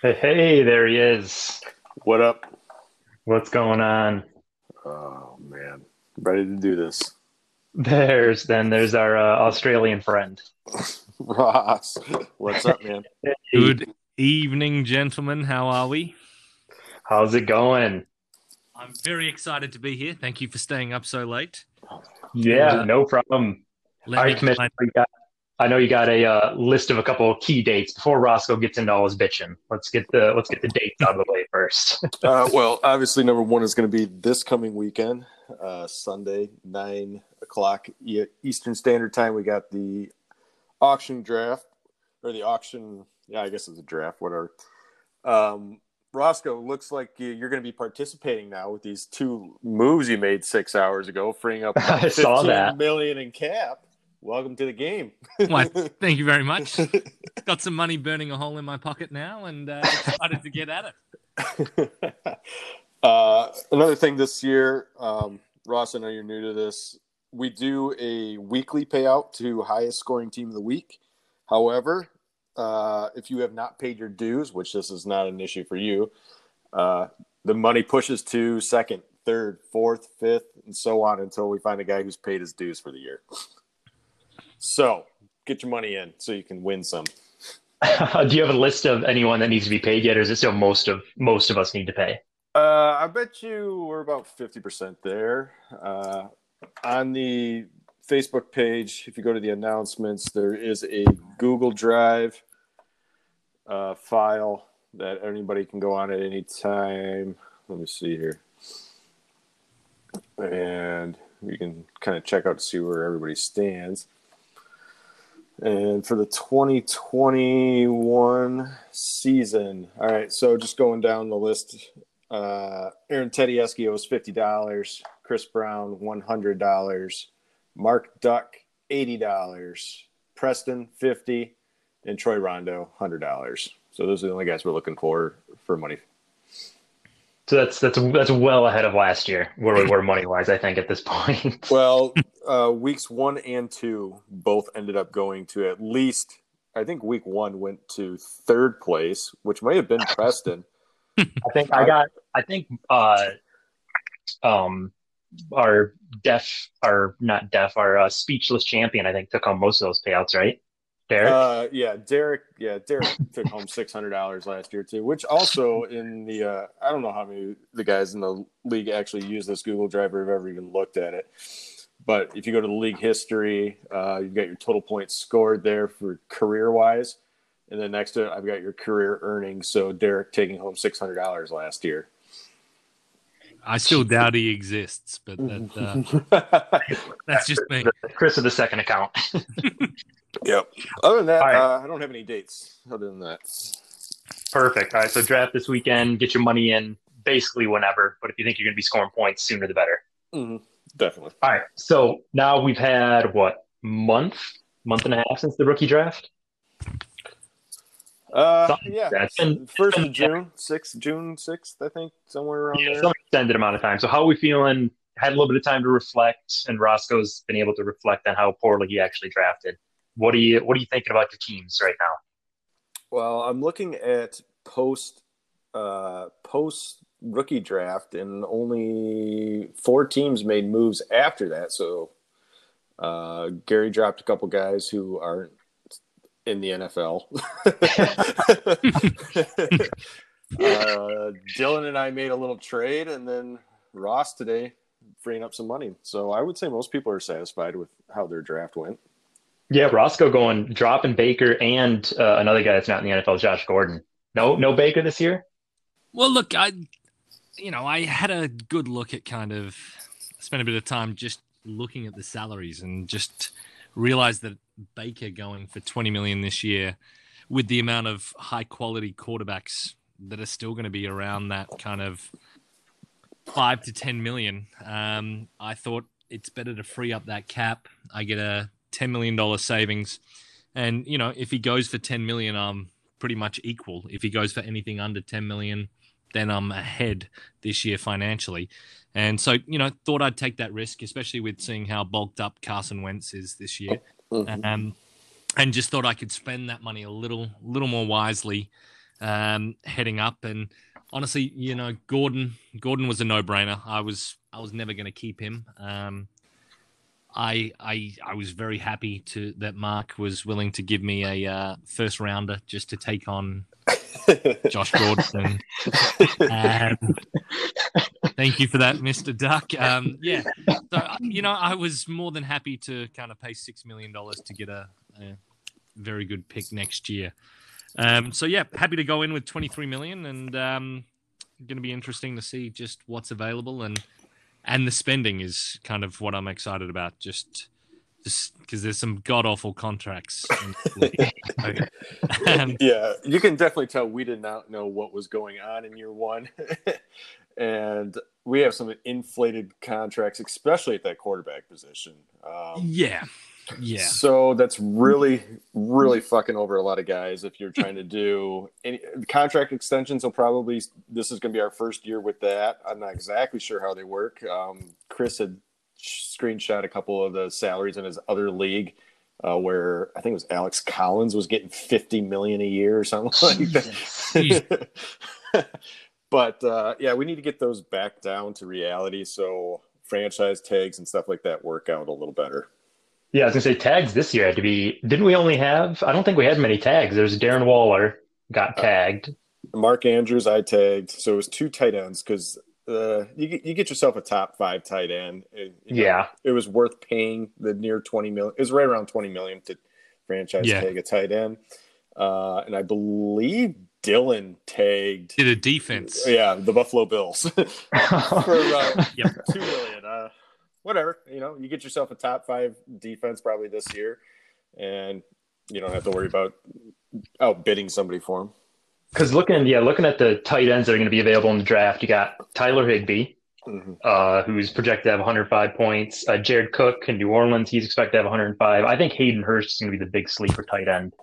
Hey, hey, there he is. What up? What's going on? Oh man, ready to do this. There's then there's our uh, Australian friend. Ross, what's up, man? Hey, Good evening, gentlemen. How are we? how's it going? I'm very excited to be here. Thank you for staying up so late. Yeah, no problem. Let All me right, Commissioner, find- you got, I know you got a uh, list of a couple of key dates before Roscoe gets into all his bitching. Let's get the let's get the dates out of the way first. Uh, well, obviously, number one is going to be this coming weekend, uh, Sunday, nine o'clock Eastern Standard Time. We got the auction draft or the auction. Yeah, I guess it's a draft. Whatever. Um, Roscoe, looks like you- you're going to be participating now with these two moves you made six hours ago, freeing up I saw that. million in cap. Welcome to the game. Why, thank you very much. Got some money burning a hole in my pocket now, and uh, excited to get at it. uh, another thing this year, um, Ross, I know you're new to this. We do a weekly payout to highest scoring team of the week. However, uh, if you have not paid your dues, which this is not an issue for you, uh, the money pushes to second, third, fourth, fifth, and so on until we find a guy who's paid his dues for the year. So get your money in so you can win some. Do you have a list of anyone that needs to be paid yet, or is it still most of most of us need to pay? Uh, I bet you we're about fifty percent there. Uh, on the Facebook page, if you go to the announcements, there is a Google Drive uh, file that anybody can go on at any time. Let me see here, and we can kind of check out to see where everybody stands. And for the 2021 season, all right. So just going down the list, uh, Aaron Tedeschi owes fifty dollars. Chris Brown one hundred dollars. Mark Duck eighty dollars. Preston fifty, and Troy Rondo hundred dollars. So those are the only guys we're looking for for money. So that's that's that's well ahead of last year where we were money wise. I think at this point. Well, uh, weeks one and two both ended up going to at least. I think week one went to third place, which may have been Preston. I think I got. I think uh, um, our deaf, our not deaf, our uh, speechless champion. I think took home most of those payouts, right? Derek. Uh, yeah, Derek. Yeah, Derek took home six hundred dollars last year too. Which also in the uh, I don't know how many the guys in the league actually use this Google Drive or have ever even looked at it. But if you go to the league history, uh, you've got your total points scored there for career wise, and then next to it, I've got your career earnings. So Derek taking home six hundred dollars last year. I still doubt he exists, but that, uh, that's just me. Chris of the second account. Yep. Other than that, All right. uh, I don't have any dates. Other than that, Perfect. All right. So draft this weekend. Get your money in basically whenever. But if you think you're going to be scoring points, sooner the better. Mhm. Definitely. All right. So now we've had what month, month and a half since the rookie draft. Uh, Something yeah, that's been- first of June, sixth June sixth, I think, somewhere around Yeah, there. some extended amount of time. So how are we feeling? Had a little bit of time to reflect, and Roscoe's been able to reflect on how poorly he actually drafted. What are you What are you thinking about your teams right now? Well, I'm looking at post uh, post rookie draft, and only four teams made moves after that. So uh, Gary dropped a couple guys who aren't in the NFL. uh, Dylan and I made a little trade, and then Ross today freeing up some money. So I would say most people are satisfied with how their draft went. Yeah, Roscoe going dropping Baker and uh, another guy that's not in the NFL, Josh Gordon. No, no Baker this year. Well, look, I, you know, I had a good look at kind of spent a bit of time just looking at the salaries and just realized that Baker going for 20 million this year with the amount of high quality quarterbacks that are still going to be around that kind of five to 10 million. Um, I thought it's better to free up that cap. I get a $10 million savings. And, you know, if he goes for 10 million, I'm pretty much equal. If he goes for anything under 10 million, then I'm ahead this year financially. And so, you know, thought I'd take that risk, especially with seeing how bulked up Carson Wentz is this year. Mhm. Um, and just thought I could spend that money a little, little more wisely um, heading up. And honestly, you know, Gordon Gordon was a no brainer. I was I was never going to keep him. Um, I I I was very happy to that Mark was willing to give me a uh, first rounder just to take on Josh Gordon. um, thank you for that, Mister Duck. Um, yeah, so you know I was more than happy to kind of pay six million dollars to get a, a, very good pick next year. Um, so yeah, happy to go in with twenty three million, and um, going to be interesting to see just what's available and and the spending is kind of what I'm excited about. Just because there's some god awful contracts. um, yeah, you can definitely tell we did not know what was going on in year one, and we have some inflated contracts, especially at that quarterback position. Um, yeah, yeah. So that's really, really fucking over a lot of guys. If you're trying to do any contract extensions, will probably this is going to be our first year with that. I'm not exactly sure how they work. Um, Chris had screenshot a couple of the salaries in his other league. Uh, where I think it was Alex Collins was getting 50 million a year or something like that. but uh, yeah, we need to get those back down to reality so franchise tags and stuff like that work out a little better. Yeah, I was gonna say tags this year had to be. Didn't we only have? I don't think we had many tags. There's Darren Waller got uh, tagged. Uh, Mark Andrews, I tagged. So it was two tight ends because uh, you you get yourself a top five tight end. It, yeah, know, it was worth paying the near twenty million. It was right around twenty million to franchise yeah. tag a tight end. Uh, and I believe Dylan tagged did a defense. Yeah, the Buffalo Bills for uh, yep. two million. Uh, whatever. You know, you get yourself a top five defense probably this year, and you don't have to worry about outbidding somebody for them. Because looking, yeah, looking at the tight ends that are going to be available in the draft, you got Tyler Higbee, mm-hmm. uh, who's projected to have 105 points. Uh, Jared Cook in New Orleans, he's expected to have 105. I think Hayden Hurst is going to be the big sleeper tight end.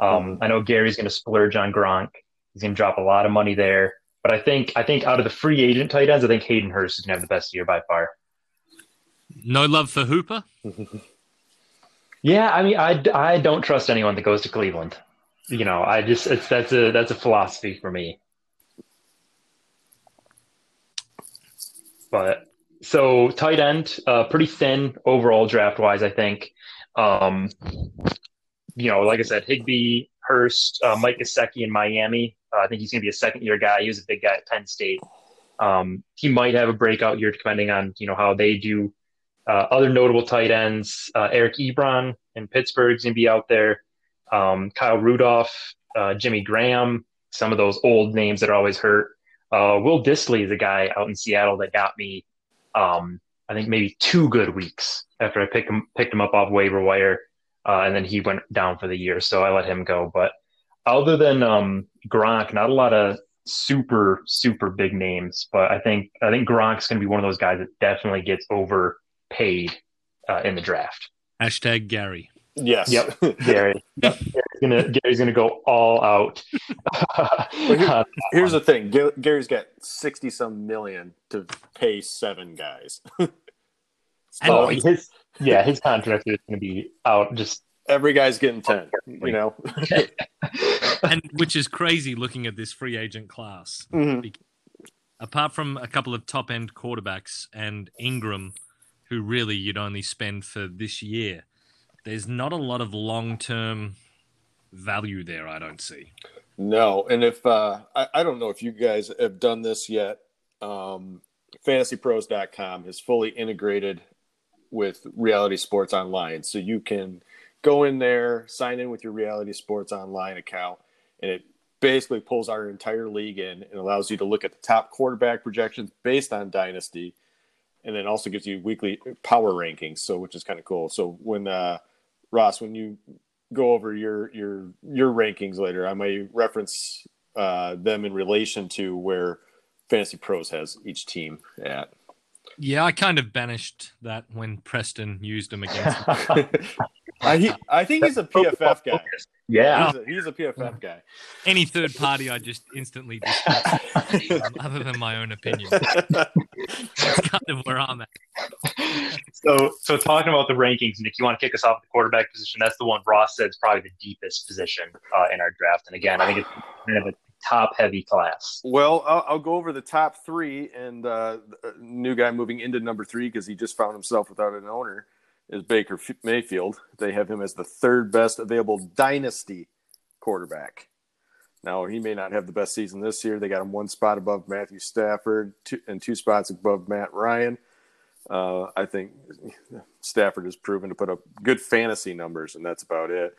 Um, mm-hmm. I know Gary's going to splurge on Gronk. He's going to drop a lot of money there. But I think I think out of the free agent tight ends, I think Hayden Hurst is going to have the best year by far. No love for Hooper. yeah, I mean, I, I don't trust anyone that goes to Cleveland. You know, I just it's that's a that's a philosophy for me. But so tight end, uh, pretty thin overall draft wise, I think. Um, you know, like I said, Higbee, Hurst, uh, Mike Gesicki in Miami. Uh, I think he's going to be a second year guy. He was a big guy at Penn State. Um, he might have a breakout year depending on you know how they do uh, other notable tight ends, uh, Eric Ebron in Pittsburgh's going to be out there. Um, Kyle Rudolph, uh, Jimmy Graham, some of those old names that are always hurt. Uh, Will Dissly is a guy out in Seattle that got me, um, I think maybe two good weeks after I picked him picked him up off waiver wire, uh, and then he went down for the year, so I let him go. But other than um, Gronk, not a lot of super super big names. But I think I think Gronk's going to be one of those guys that definitely gets overpaid uh, in the draft. Hashtag Gary. Yes. Yep. Gary. Yep. Gary's gonna Gary's gonna go all out. here, here's the thing. Gary's got sixty some million to pay seven guys. oh, his yeah, his contract is gonna be out. Just every guy's getting ten. You know, and which is crazy looking at this free agent class. Mm-hmm. Apart from a couple of top end quarterbacks and Ingram who really you'd only spend for this year. There's not a lot of long term value there, I don't see. No. And if uh, I, I don't know if you guys have done this yet, um, fantasypros.com is fully integrated with reality sports online. So you can go in there, sign in with your reality sports online account, and it basically pulls our entire league in and allows you to look at the top quarterback projections based on dynasty and then also gives you weekly power rankings. So which is kind of cool. So when uh, Ross, when you go over your your your rankings later, I may reference uh, them in relation to where Fantasy Pros has each team at. Yeah, I kind of banished that when Preston used them against. I, he, I think he's a PFF guy. Yeah, he's a, he's a PFF guy. Any third party, I just instantly discuss, um, other than my own opinion. That's kind of where I'm at. So, so talking about the rankings, Nick, you want to kick us off the quarterback position? That's the one Ross said is probably the deepest position uh, in our draft. And again, I think it's kind of a top heavy class. Well, I'll, I'll, go over the top three, and uh, new guy moving into number three because he just found himself without an owner is Baker Mayfield. They have him as the third best available dynasty quarterback. Now he may not have the best season this year. They got him one spot above Matthew Stafford two, and two spots above Matt Ryan. Uh, I think Stafford has proven to put up good fantasy numbers, and that's about it.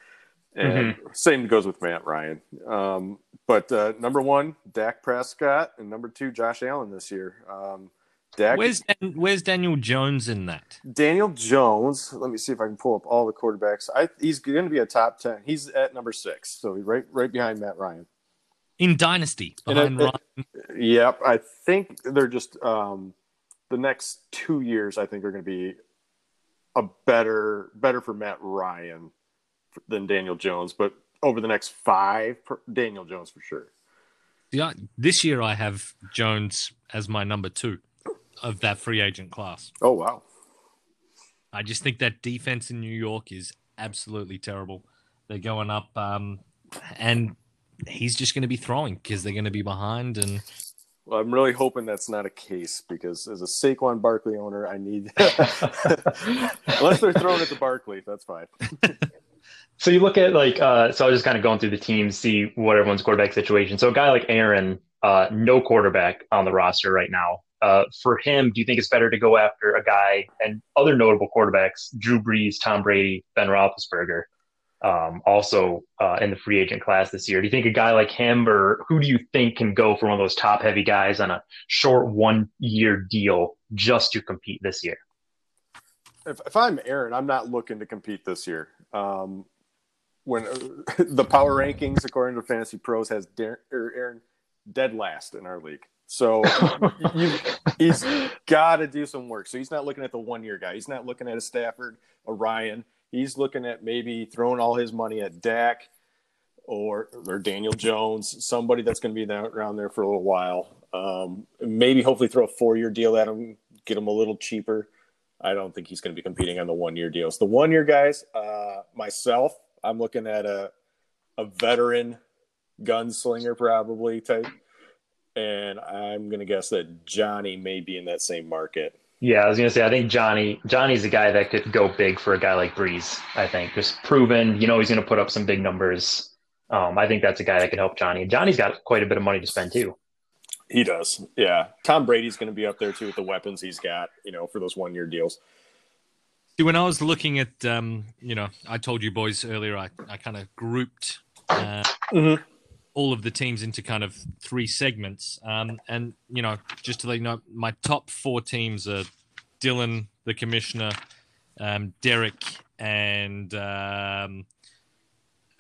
And mm-hmm. same goes with Matt Ryan. Um, but uh, number one, Dak Prescott, and number two, Josh Allen this year. Um, Dak, where's where's Daniel Jones in that? Daniel Jones. Let me see if I can pull up all the quarterbacks. I, he's going to be a top ten. He's at number six, so right right behind Matt Ryan. In Dynasty, behind it, Ryan. Yep, I think they're just um, the next two years. I think are going to be a better better for Matt Ryan than Daniel Jones, but over the next five, Daniel Jones for sure. Yeah, this year I have Jones as my number two of that free agent class. Oh wow! I just think that defense in New York is absolutely terrible. They're going up, um, and he's just going to be throwing because they're going to be behind. And well, I'm really hoping that's not a case because as a Saquon Barkley owner, I need unless they're throwing at the Barkley, that's fine. so you look at like uh, so I was just kind of going through the teams, see what everyone's quarterback situation. So a guy like Aaron, uh, no quarterback on the roster right now. Uh, for him, do you think it's better to go after a guy and other notable quarterbacks, Drew Brees, Tom Brady, Ben Roethlisberger, um, also uh, in the free agent class this year? Do you think a guy like him, or who do you think can go for one of those top heavy guys on a short one year deal just to compete this year? If, if I'm Aaron, I'm not looking to compete this year. Um, when uh, the power rankings, according to Fantasy Pros, has Aaron dead last in our league. So you, he's got to do some work. So he's not looking at the one year guy. He's not looking at a Stafford, a Ryan. He's looking at maybe throwing all his money at Dak or or Daniel Jones, somebody that's going to be around there for a little while. Um, maybe hopefully throw a four year deal at him, get him a little cheaper. I don't think he's going to be competing on the one year deals. The one year guys, uh, myself, I'm looking at a a veteran gunslinger probably type and I'm gonna guess that Johnny may be in that same market. Yeah, I was gonna say I think Johnny Johnny's a guy that could go big for a guy like Brees. I think just proven. You know, he's gonna put up some big numbers. Um, I think that's a guy that could help Johnny. And Johnny's got quite a bit of money to spend too. He does. Yeah, Tom Brady's going to be up there too with the weapons he's got. You know, for those one year deals. See, when I was looking at, um, you know, I told you boys earlier, I, I kind of grouped uh, mm-hmm all of the teams into kind of three segments. Um, and you know, just to let you know, my top four teams are Dylan, the commissioner, um, Derek, and um,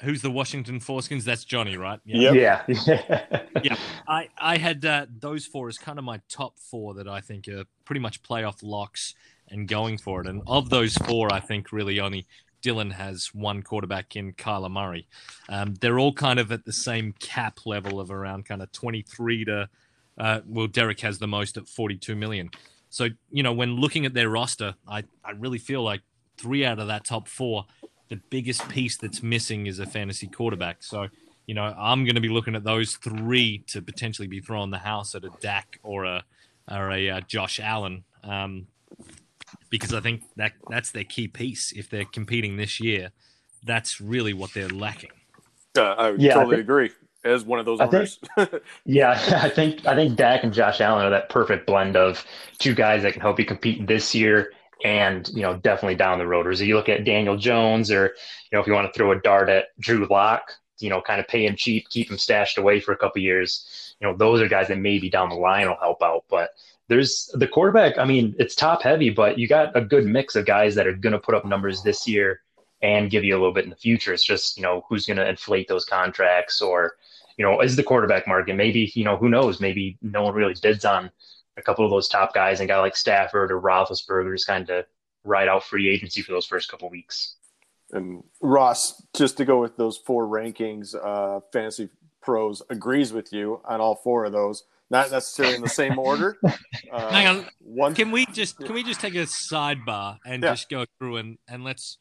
who's the Washington Foreskins? That's Johnny, right? Yeah, yeah, yeah. I I had uh, those four as kind of my top four that I think are pretty much playoff locks and going for it. And of those four, I think really only Dylan has one quarterback in Kyler Murray. Um, they're all kind of at the same cap level of around kind of 23 to, uh, well, Derek has the most at 42 million. So, you know, when looking at their roster, I, I really feel like three out of that top four, the biggest piece that's missing is a fantasy quarterback. So, you know, I'm going to be looking at those three to potentially be throwing the house at a Dak or a, or a uh, Josh Allen. Um, because I think that that's their key piece. If they're competing this year, that's really what they're lacking. Uh, I yeah, totally I think, agree. As one of those owners, think, yeah, I think I think Dak and Josh Allen are that perfect blend of two guys that can help you compete this year and you know definitely down the road. Or as you look at Daniel Jones, or you know if you want to throw a dart at Drew Lock, you know, kind of pay him cheap, keep him stashed away for a couple years. You know, those are guys that maybe down the line will help out, but there's the quarterback. I mean, it's top heavy, but you got a good mix of guys that are going to put up numbers this year and give you a little bit in the future. It's just, you know, who's going to inflate those contracts or, you know, is the quarterback market. Maybe, you know, who knows? Maybe no one really bids on a couple of those top guys and guy like Stafford or Roethlisberger just kind of ride out free agency for those first couple weeks. And Ross, just to go with those four rankings, uh, Fantasy Pros agrees with you on all four of those not necessarily in the same order. Uh, Hang on. One. Can we just can we just take a sidebar and yeah. just go through and and let's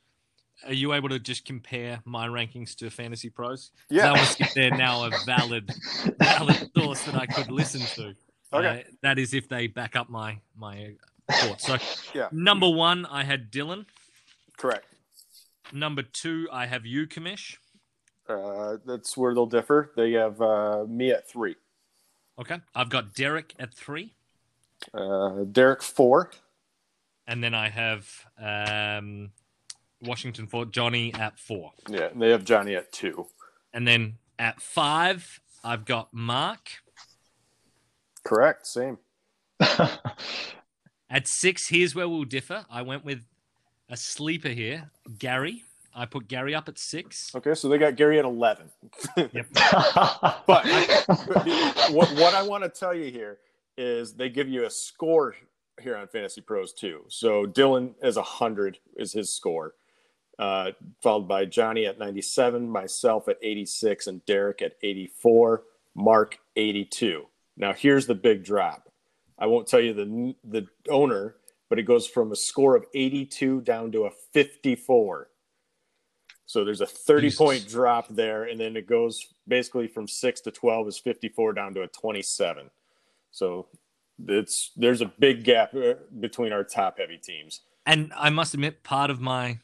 are you able to just compare my rankings to Fantasy Pros? Yeah. I was they're now a valid, valid source that I could listen to. Okay. Uh, that is if they back up my my thoughts. So, Yeah. number one, I had Dylan. Correct. Number two, I have you, Commish. Uh, that's where they'll differ. They have uh, me at three, Okay, I've got Derek at three, uh, Derek four, and then I have um, Washington for Johnny at four, yeah, and they have Johnny at two. and then at five, I've got Mark. Correct. Same. At six, here's where we'll differ. I went with a sleeper here, Gary. I put Gary up at six. Okay, so they got Gary at eleven. Yep. But what what I want to tell you here is they give you a score here on Fantasy Pros too. So Dylan is hundred is his score, uh, followed by Johnny at ninety seven, myself at eighty six, and Derek at eighty four, Mark eighty two. Now here's the big drop. I won't tell you the the owner, but it goes from a score of eighty two down to a fifty four. So there's a 30 Jesus. point drop there, and then it goes basically from six to 12 is 54 down to a 27. So it's there's a big gap uh, between our top heavy teams. And I must admit, part of my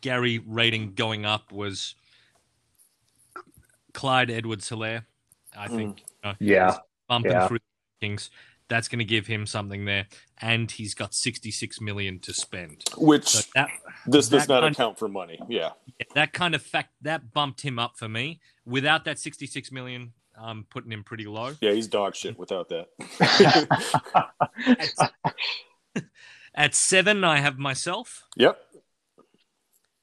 Gary rating going up was Clyde Edwards Helaire. I think you know, yeah. bumping Yeah. through the rankings. That's going to give him something there, and he's got 66 million to spend. Which So that this does not account for money. Yeah. that kind of fact that bumped him up for me. Without that 66 million, I'm putting him pretty low. Yeah, he's dog shit without that. At seven, I have myself. yep.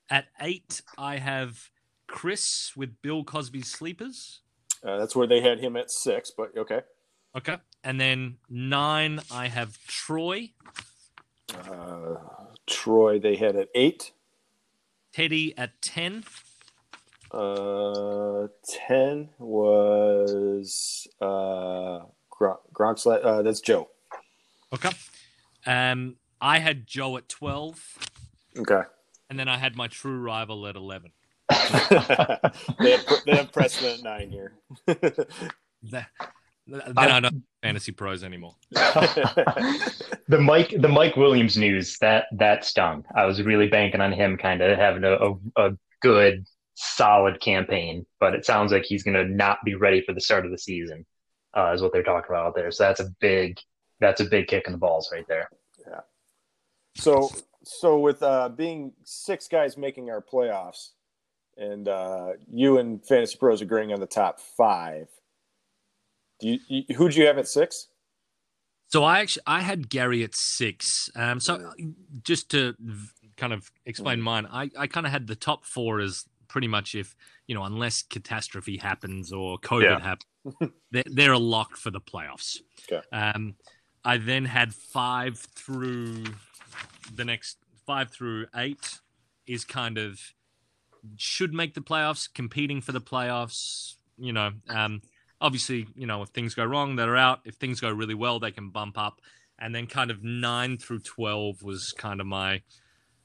At eight, I have Chris with Bill Cosby's Sleepers. Uh, that's where they had him at six, but okay. Okay. And then nine, I have Troy. Uh, Troy, they had at eight. Teddy at 10. Uh, 10 was uh, Gron- Gronk's. la- Uh, that's Joe. Okay. Um, I had Joe at 12. Okay. And then I had my true rival at 11. they, have, they have Preston at nine here. That, then I, don't fantasy pros anymore. the Mike the Mike Williams news that that stung. I was really banking on him kind of having a, a, a good solid campaign, but it sounds like he's going to not be ready for the start of the season. Uh, is what they're talking about out there. So that's a big that's a big kick in the balls right there. Yeah. So, so with uh, being six guys making our playoffs, and uh, you and Fantasy Pros agreeing on the top five, do you, you who'd you have at six? So I actually I had Gary at six. Um, so just to kind of explain mine, I, I kind of had the top four as pretty much if you know unless catastrophe happens or COVID Yeah. happens, they're, they're a lock for the playoffs. Okay. Um, I then had five through the next five through eight is kind of should make the playoffs, competing for the playoffs. You know, um, obviously, you know, if things go wrong, they're out. If things go really well, they can bump up. And then kind of nine through 12 was kind of my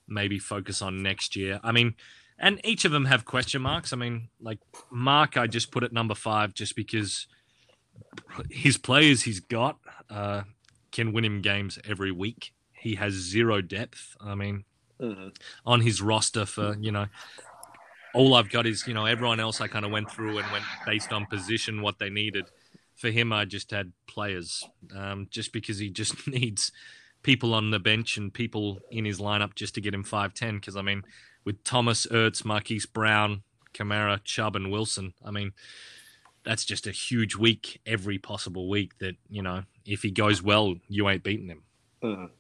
maybe focus on next year. I mean, and each of them have question marks. I mean, like Mark, I just put at number five just because his players he's got uh, can win him games every week. He has zero depth. I mean, on his roster for you know all I've got is you know everyone else I kind of went through and went based on position what they needed. For him, I just had players, um, just because he just needs people on the bench and people in his lineup just to get him five ten. Because I mean, with Thomas, Ertz, Marquise Brown, Kamara, Chubb, and Wilson, I mean, that's just a huge week every possible week. That you know, if he goes well, you ain't beating him. Mhm.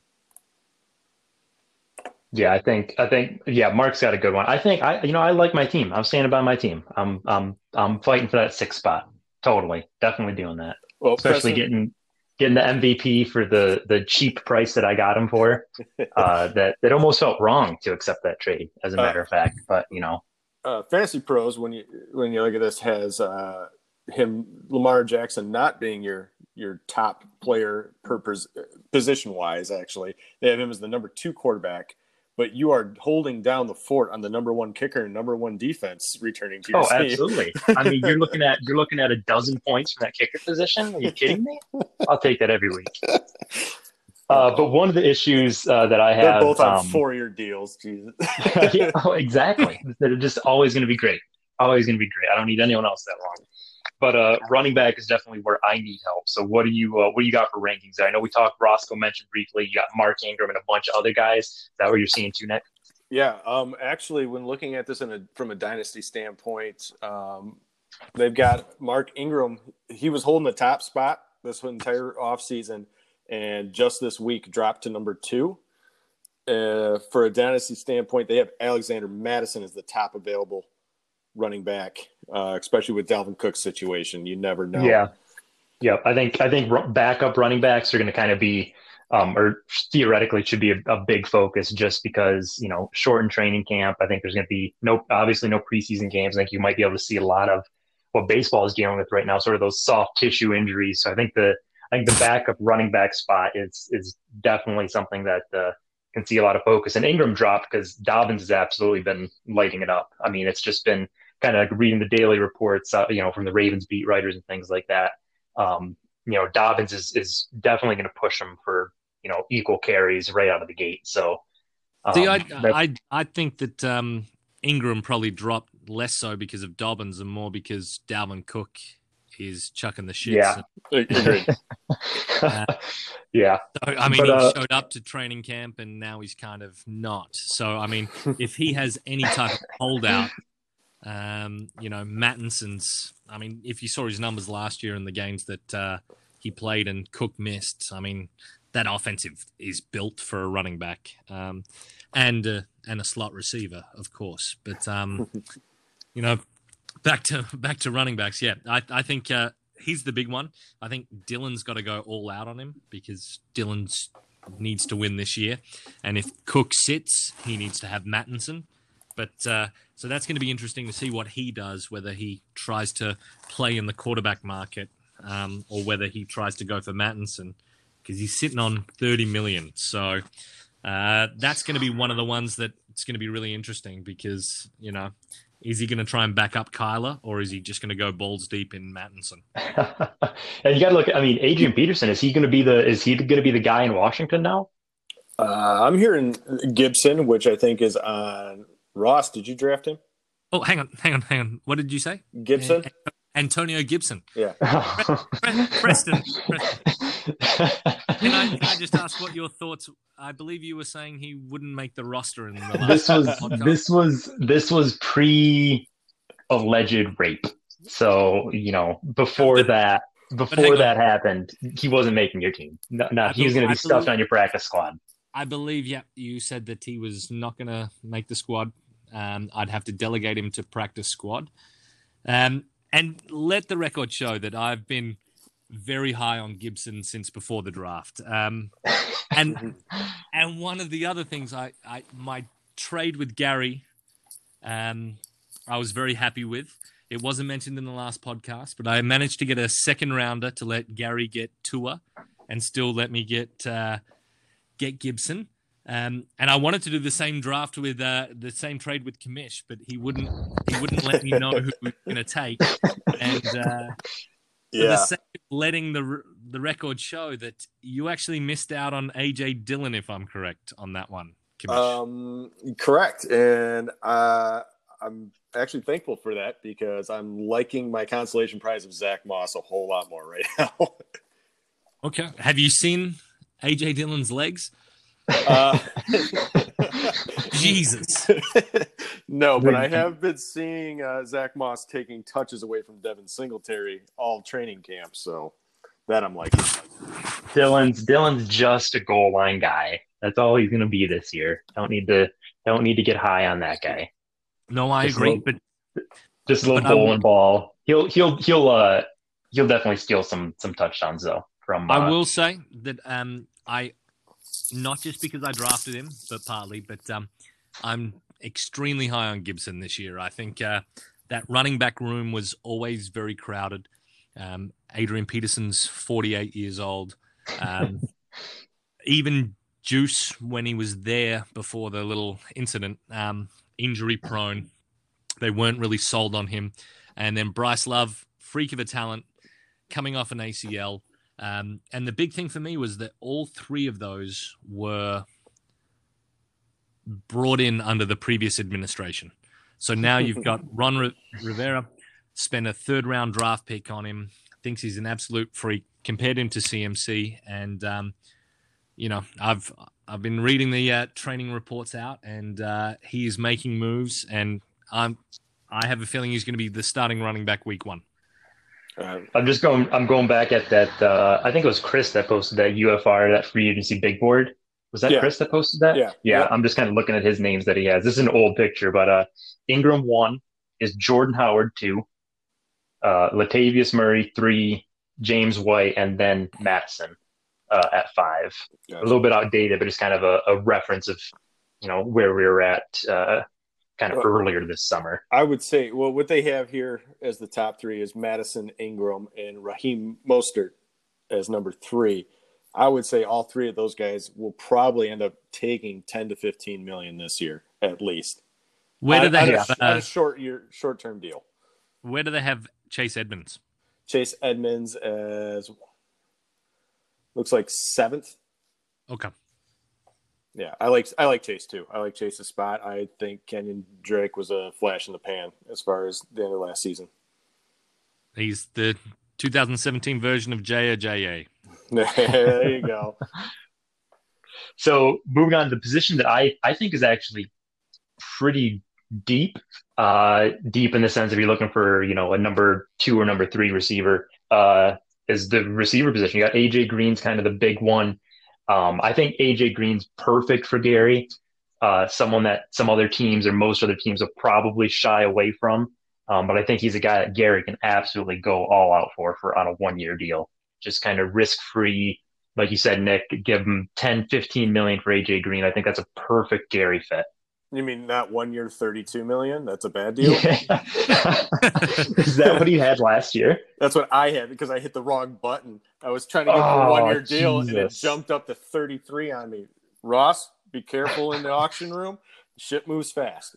Yeah, I think I think yeah, Mark's got a good one. I think I you know I like my team. I'm standing by my team. I'm I'm I'm fighting for that sixth spot. Totally, definitely doing that. Well, Especially Preston- getting getting the MVP for the the cheap price that I got him for. Uh, that it almost felt wrong to accept that trade, as a Uh, matter of fact. But you know, uh, Fantasy Pros, when you when you look at this, has uh, him Lamar Jackson not being your your top player per pos- position wise. Actually, they have him as the number two quarterback, but you are holding down the fort on the number one kicker and number one defense returning to your Oh, team. absolutely. I mean, you're looking at you're looking at a dozen points from that kicker position. Are you kidding me? I'll take that every week. Uh, but one of the issues uh, that I They're have, both on um, four-year deals. Jesus. yeah, oh, exactly. They're just always going to be great. Always going to be great. I don't need anyone else that long. But uh, running back is definitely where I need help. So what do you uh, what do you got for rankings? I know we talked. Roscoe mentioned briefly. You got Mark Ingram and a bunch of other guys. Is that what you're seeing too, Nick? Yeah, um, actually, when looking at this a, from a dynasty standpoint, um, they've got Mark Ingram. He was holding the top spot this entire offseason, and just this week dropped to number two. Uh, for a dynasty standpoint, they have Alexander Mattison as the top available running back, uh, especially with Dalvin Cook's situation. You never know. Yeah. Yeah. I think I think backup running backs are going to kind of be, um, or theoretically should be a, a big focus just because you know shortened training camp. I think there's going to be no obviously no preseason games. I think you might be able to see a lot of what baseball is dealing with right now, sort of those soft tissue injuries. So I think the I think the backup running back spot is is definitely something that uh, can see a lot of focus. And Ingram dropped because Dobbins has absolutely been lighting it up. I mean, it's just been kind of reading the daily reports, uh, you know, from the Ravens beat writers and things like that. Um, you know, Dobbins is is definitely going to push him for you know equal carries right out of the gate. So, um, See, I, I I think that um, Ingram probably dropped less so because of Dobbins and more because Dalvin Cook is chucking the shit. Yeah. Agreed. yeah, So, I mean, But, he uh, showed up to training camp and now he's kind of not. So, I mean, if he has any type of holdout, um, you know, Mattison's, I mean, if you saw his numbers last year in the games that uh, he played and Cook missed, I mean, that offensive is built for a running back um, and, uh, and a slot receiver, of course. But, um, you know, back to back to running backs. Yeah, I, I think uh, he's the big one. I think Dylan's got to go all out on him because Dylan's needs to win this year, and if Cook sits, he needs to have Mattison. But uh, so that's going to be interesting to see what he does, whether he tries to play in the quarterback market um, or whether he tries to go for Mattison because he's sitting on thirty million. So uh, that's going to be one of the ones that it's going to be really interesting because you know is he going to try and back up Kyler, or is he just going to go balls deep in Mattison? and you got to look. I mean, Adrian Peterson is he going to be the is he going to be the guy in Washington now? Uh, I'm hearing Gibson, which I think is on Ross. Did you draft him? Oh, hang on, hang on, hang on. What did you say? Gibson? Antonio Gibson. Yeah. Preston. Preston. Can I, can I just ask what your thoughts? I believe you were saying he wouldn't make the roster in the last this was podcast. this was this was pre alleged rape. So you know before But- that hang before on. that happened, he wasn't making your team. No, no he was going to be I stuffed believe- on your practice squad. I believe, yeah, you said that he was not going to make the squad. Um, I'd have to delegate him to practice squad. Um, and let the record show that I've been very high on Gibson since before the draft. Um, and and one of the other things I, I my trade with Gary, um, I was very happy with. It wasn't mentioned in the last podcast, but I managed to get a second rounder to let Gary get Tua, and still let me get uh, get Gibson. Um, and I wanted to do the same draft with uh, the same trade with Commish, but he wouldn't. He wouldn't let me know who we were going to take. And uh, the Yeah. of letting the the record show that you actually missed out on AJ Dillon, if I'm correct on that one. Commish. Um, correct. And uh, I'm actually thankful for that because I'm liking my consolation prize of Zach Moss a whole lot more right now. okay. Have you seen AJ Dillon's legs? Uh, Jesus. no, but I have been seeing uh, Zach Moss taking touches away from Devin Singletary all training camp. So that I'm like. Dillon's Dillon's just a goal line guy. That's all he's going to be this year. Don't need to don't need to get high on that guy. No, I Just agree. look- But Just a little But I'm- bowling ball. He'll he'll he'll uh he'll definitely steal some some touchdowns though from. Uh, I will say that um, I not just because I drafted him, but partly, but um, I'm extremely high on Gibson this year. I think uh, that running back room was always very crowded. Um, Adrian Peterson's 48 years old. Um, even Juice when he was there before the little incident, um, injury prone. They weren't really sold on him. And then Bryce Love, freak of a talent, coming off an ACL. Um, and the big thing for me was that all three of those were brought in under the previous administration. So now you've got Ron Rivera, spent a third round draft pick on him, thinks he's an absolute freak, compared him to CMC, and um, you know I've I've been reading the uh, training reports out, and uh, he is making moves, and I'm I have a feeling he's going to be the starting running back week one. Uh, I'm just going. I'm going back at that. Uh, I think it was Chris that posted that UFR, that free agency big board. Was that yeah. Chris that posted that? Yeah. yeah. Yeah. I'm just kind of looking at his names that he has. This is an old picture, but uh, Ingram one is Jordan Howard two, uh, Latavius Murray three, James White, and then Mattison uh, at five. Gotcha. A little bit outdated, but it's kind of a, a, reference of you know where we were at uh, kind of well, earlier this summer. I would say, well, what they have here as the top three is Mattison Ingram, and Raheem Mostert as number three. I would say all three of those guys will probably end up taking 10 to 15 million this year at least. Where do they have a, uh, a short year short term deal? Where do they have Chase Edmonds? Chase Edmonds as looks like seventh. Okay. Yeah, I like I like Chase too. I like Chase's spot. I think Kenyan Drake was a flash in the pan as far as the end of last season. He's the 2017 version of J A. there you go. so moving on to the position that I, I think is actually pretty deep, uh, deep in the sense if you're looking for, you know, a number two or number three receiver, uh, is the receiver position. You got AJ Green's kind of the big one. Um, I think AJ Green's perfect for Gary. Uh, someone that some other teams or most other teams will probably shy away from. Um, but I think he's a guy that Gary can absolutely go all out for for on a one year deal. Just kind of risk free, like you said, Nick. Give him 10, 15 million for AJ Green. I think that's a perfect Gary fit. You mean not one year, thirty-two million? That's a bad deal. Yeah. Is that what he had last year? That's what I had because I hit the wrong button. I was trying to get oh, a one-year deal, and it oh, jumped up to thirty-three on me. Ross, be careful in the auction room shit moves fast.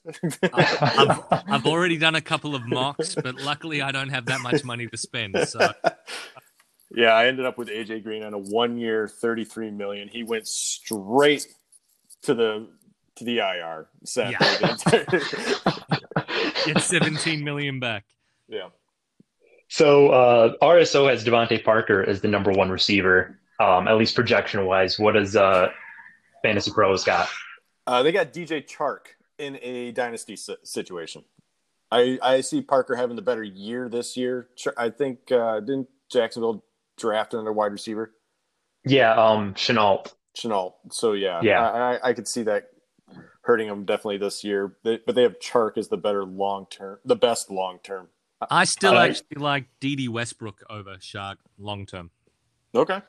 I've, I've, already done a couple of mocks, but luckily I don't have that much money to spend. So, yeah, I ended up with AJ Green on a one-year, thirty-three million. He went straight to the to the IR. Sadly, yeah. get seventeen million back. Yeah. So uh, RSO has DeVante Parker as the number one receiver, um, at least projection wise. What does uh, Fantasy Pros got? Uh, they got DJ Chark in a dynasty situation. I I see Parker having the better year this year. I think uh, didn't Jacksonville draft another wide receiver? Yeah, um, Shenault. Shenault. So yeah, yeah, I, I, I could see that hurting them definitely this year. They, but they have Chark as the better long term, the best long term. I still I, actually like Dede Westbrook over Chark long term. Okay.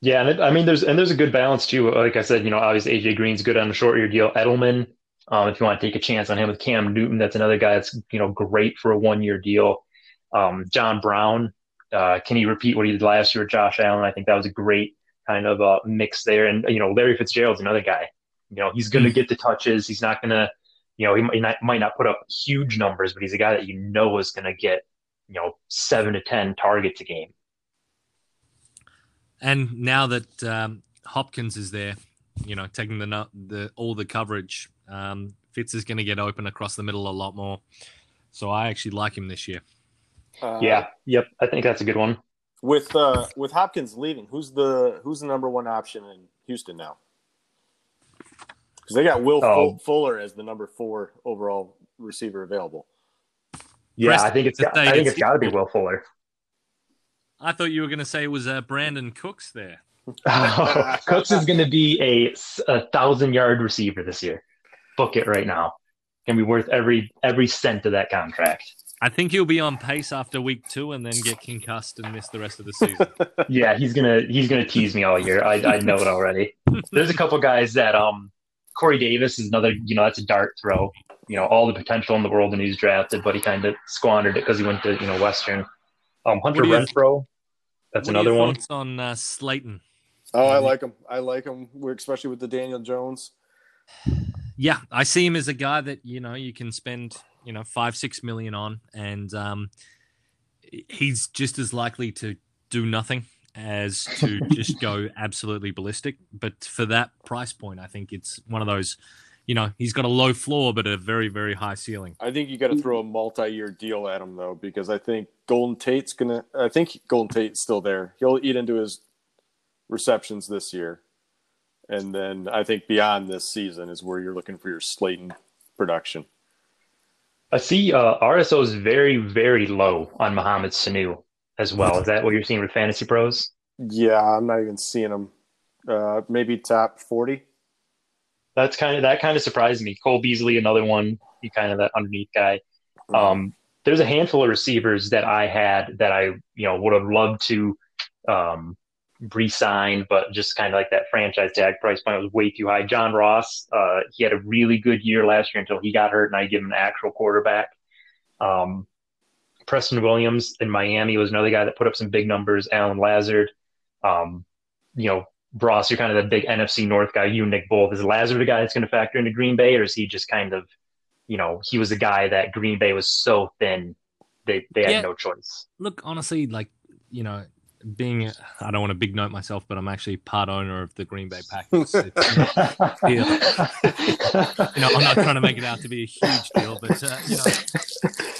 Yeah, and it, I mean, there's and there's a good balance too. Like I said, you know, obviously AJ Green's good on a short year deal. Edelman, um, if you want to take a chance on him with Cam Newton, that's another guy that's you know great for a one year deal. Um, John Brown, uh, can he repeat what he did last year with Josh Allen? I think that was a great kind of uh, mix there. And you know, Larry Fitzgerald's another guy. You know, he's going to hmm. get the touches. He's not going to, you know, he might not, might not put up huge numbers, but he's a guy that you know is going to get, you know, seven to ten targets a game. And now that um, Hopkins is there, you know, taking the the all the coverage, um, Fitz is going to get open across the middle a lot more. So I actually like him this year. Uh, yeah. Yep. I think that's a good one. With uh, with Hopkins leaving, who's the who's the number one option in Houston now? Because they got Will oh. Fuller as the number four overall receiver available. Yeah, I think it's got, I think it's got to be Will Fuller. I thought you were going to say it was uh, Brandin Cooks there. Cooks is going to be a, a thousand yard receiver this year. Book it right now. Can be worth every every cent of that contract. I think he'll be on pace after week two and then get concussed and miss the rest of the season. yeah, he's gonna he's gonna tease me all year. I, I know it already. There's a couple guys that um Corey Davis is another, you know, that's a dart throw. You know, all the potential in the world when he's drafted, but he kind of squandered it because he went to, you know, Western. Um, Hunter Renfrow, that's another one. on uh, Slayton? Oh, I like him. I like him, especially with the Daniel Jones. Yeah, I see him as a guy that you know you can spend you know five six million on, and um, he's just as likely to do nothing as to just go absolutely ballistic. But for that price point, I think it's one of those. You know, he's got a low floor but a very very high ceiling. I think you got to throw a multi-year deal at him though, because I think Golden Tate's gonna. I think Golden Tate's still there. He'll eat into his receptions this year. And then I think beyond this season is where you're looking for your Slayton production. I see uh, RSO is very, very low on Mohamed Sanu as well. Is that what you're seeing with Fantasy Pros? Yeah, I'm not even seeing them. Uh, maybe top 40. That's kind of that kind of surprised me. Cole Beasley, another one, he kind of that underneath guy. Mm-hmm. Um, there's a handful of receivers that I had that I you know would have loved to um, re-sign, but just kind of like that franchise tag price point was way too high. John Ross, uh, he had a really good year last year until he got hurt, and I give him an actual quarterback. Um, Preston Williams in Miami was another guy that put up some big numbers. Allen Lazard, um, you know, Ross, you're kind of the big NFC North guy. You, Nick, both. Is Lazard a guy that's going to factor into Green Bay, or is he just kind of, you know, he was a guy that Green Bay was so thin they they had yeah. no choice. Look, honestly, like you know, being I don't want to big note myself, but I'm actually part owner of the Green Bay Packers. you, know, I'm not trying to make it out to be a huge deal, but uh, you know,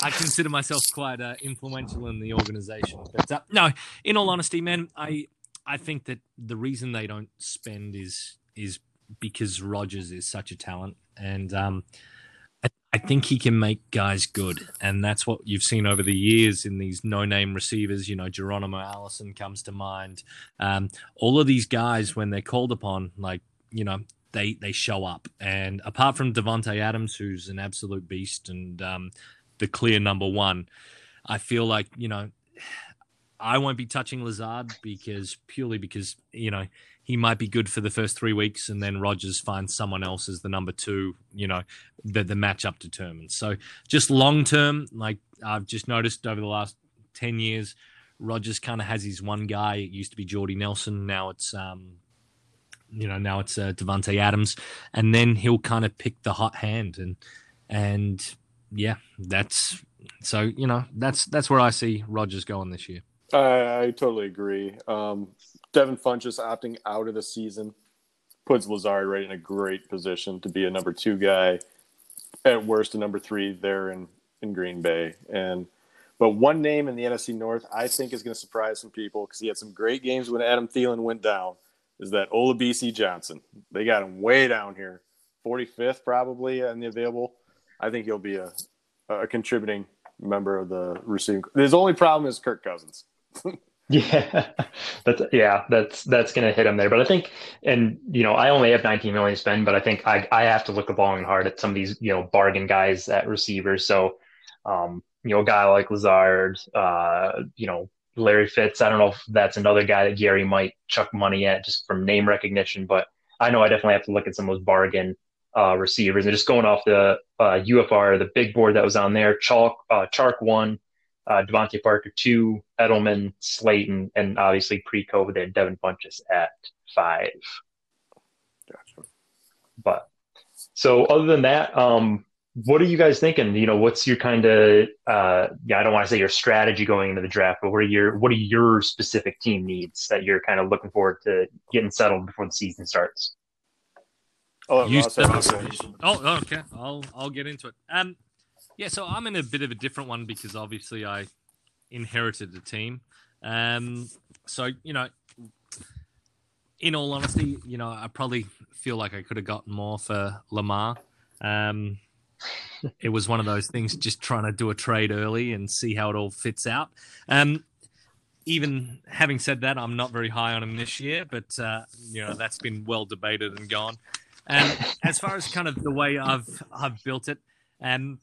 I consider myself quite uh, influential in the organization. But uh, no, in all honesty, man, I I think that the reason they don't spend is is because Rodgers is such a talent, and um, I think he can make guys good, and that's what you've seen over the years in these no-name receivers. You know, Geronimo Allison comes to mind. Um, all of these guys, when they're called upon, like you know, they they show up. And apart from Davante Adams, who's an absolute beast and um, the clear number one, I feel like you know, I won't be touching Lazard because purely because you know he might be good for the first three weeks, and then Rodgers finds someone else as the number two. You know, that the matchup determines. So just long term, like I've just noticed over the last ten years, Rodgers kind of has his one guy. It used to be Jordy Nelson. Now it's um, you know, now it's uh, Davante Adams, and then he'll kind of pick the hot hand, and and yeah, that's so you know that's that's where I see Rodgers going this year. I, I totally agree. Um, Devin Funchess opting out of the season puts Lazard right in a great position to be a number two guy, at worst a number three there in, in Green Bay. And but one name in the NFC North I think is going to surprise some people because he had some great games when Adam Thielen went down. Is that Olabisi Johnson? They got him way down here, 45th probably in the available. I think he'll be a, a contributing member of the receiving. His only problem is Kirk Cousins. Yeah, that's yeah, that's that's gonna hit him there. But I think, and you know, I only have 19 million to spend, but I think I I have to look long and hard at some of these you know bargain guys at receivers. So, um, you know, a guy like Lazard, uh, you know, Larry Fitz. I don't know if that's another guy that Gary might chuck money at just from name recognition, but I know I definitely have to look at some of those bargain uh, receivers and just going off the uh, UFR, the big board that was on there. Chalk, uh, Chark one uh, DeVante Parker two, Edelman, Slayton, and obviously pre-COVID they had Devin Funchess at five. Gotcha. But so other than that, um, what are you guys thinking? You know, what's your kind of uh, yeah, I don't want to say your strategy going into the draft, but what are your what are your specific team needs that you're kind of looking forward to getting settled before the season starts? Oh, oh, okay. I'll I'll get into it. Um, yeah, so I'm in a bit of a different one because obviously I inherited the team. Um, so you know, in all honesty, you know, I probably feel like I could have gotten more for Lamar. Um, it was one of those things, just trying to do a trade early and see how it all fits out. Um, even having said that, I'm not very high on him this year, but uh, you know that's been well debated and gone. And as far as kind of the way I've I've built it, um,